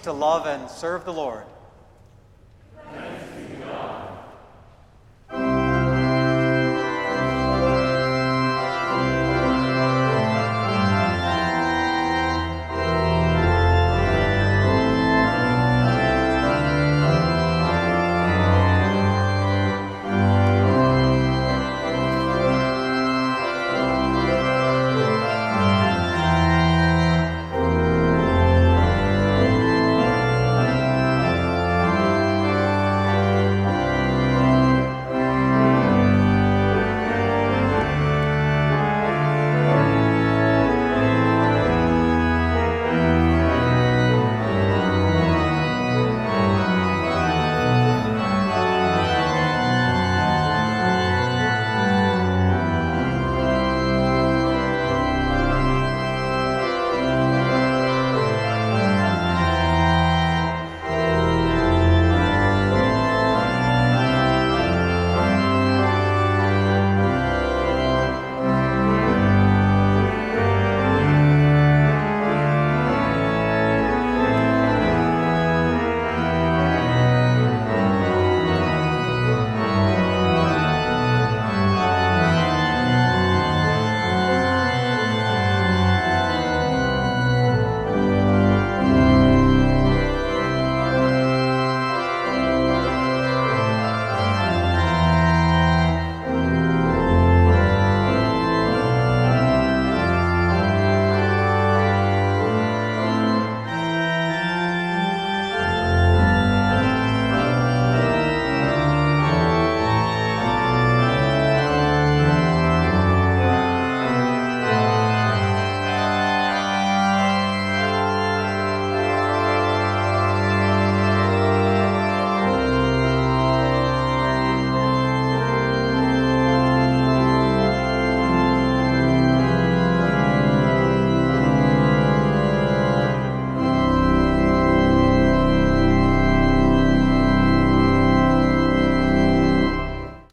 to love and serve the Lord.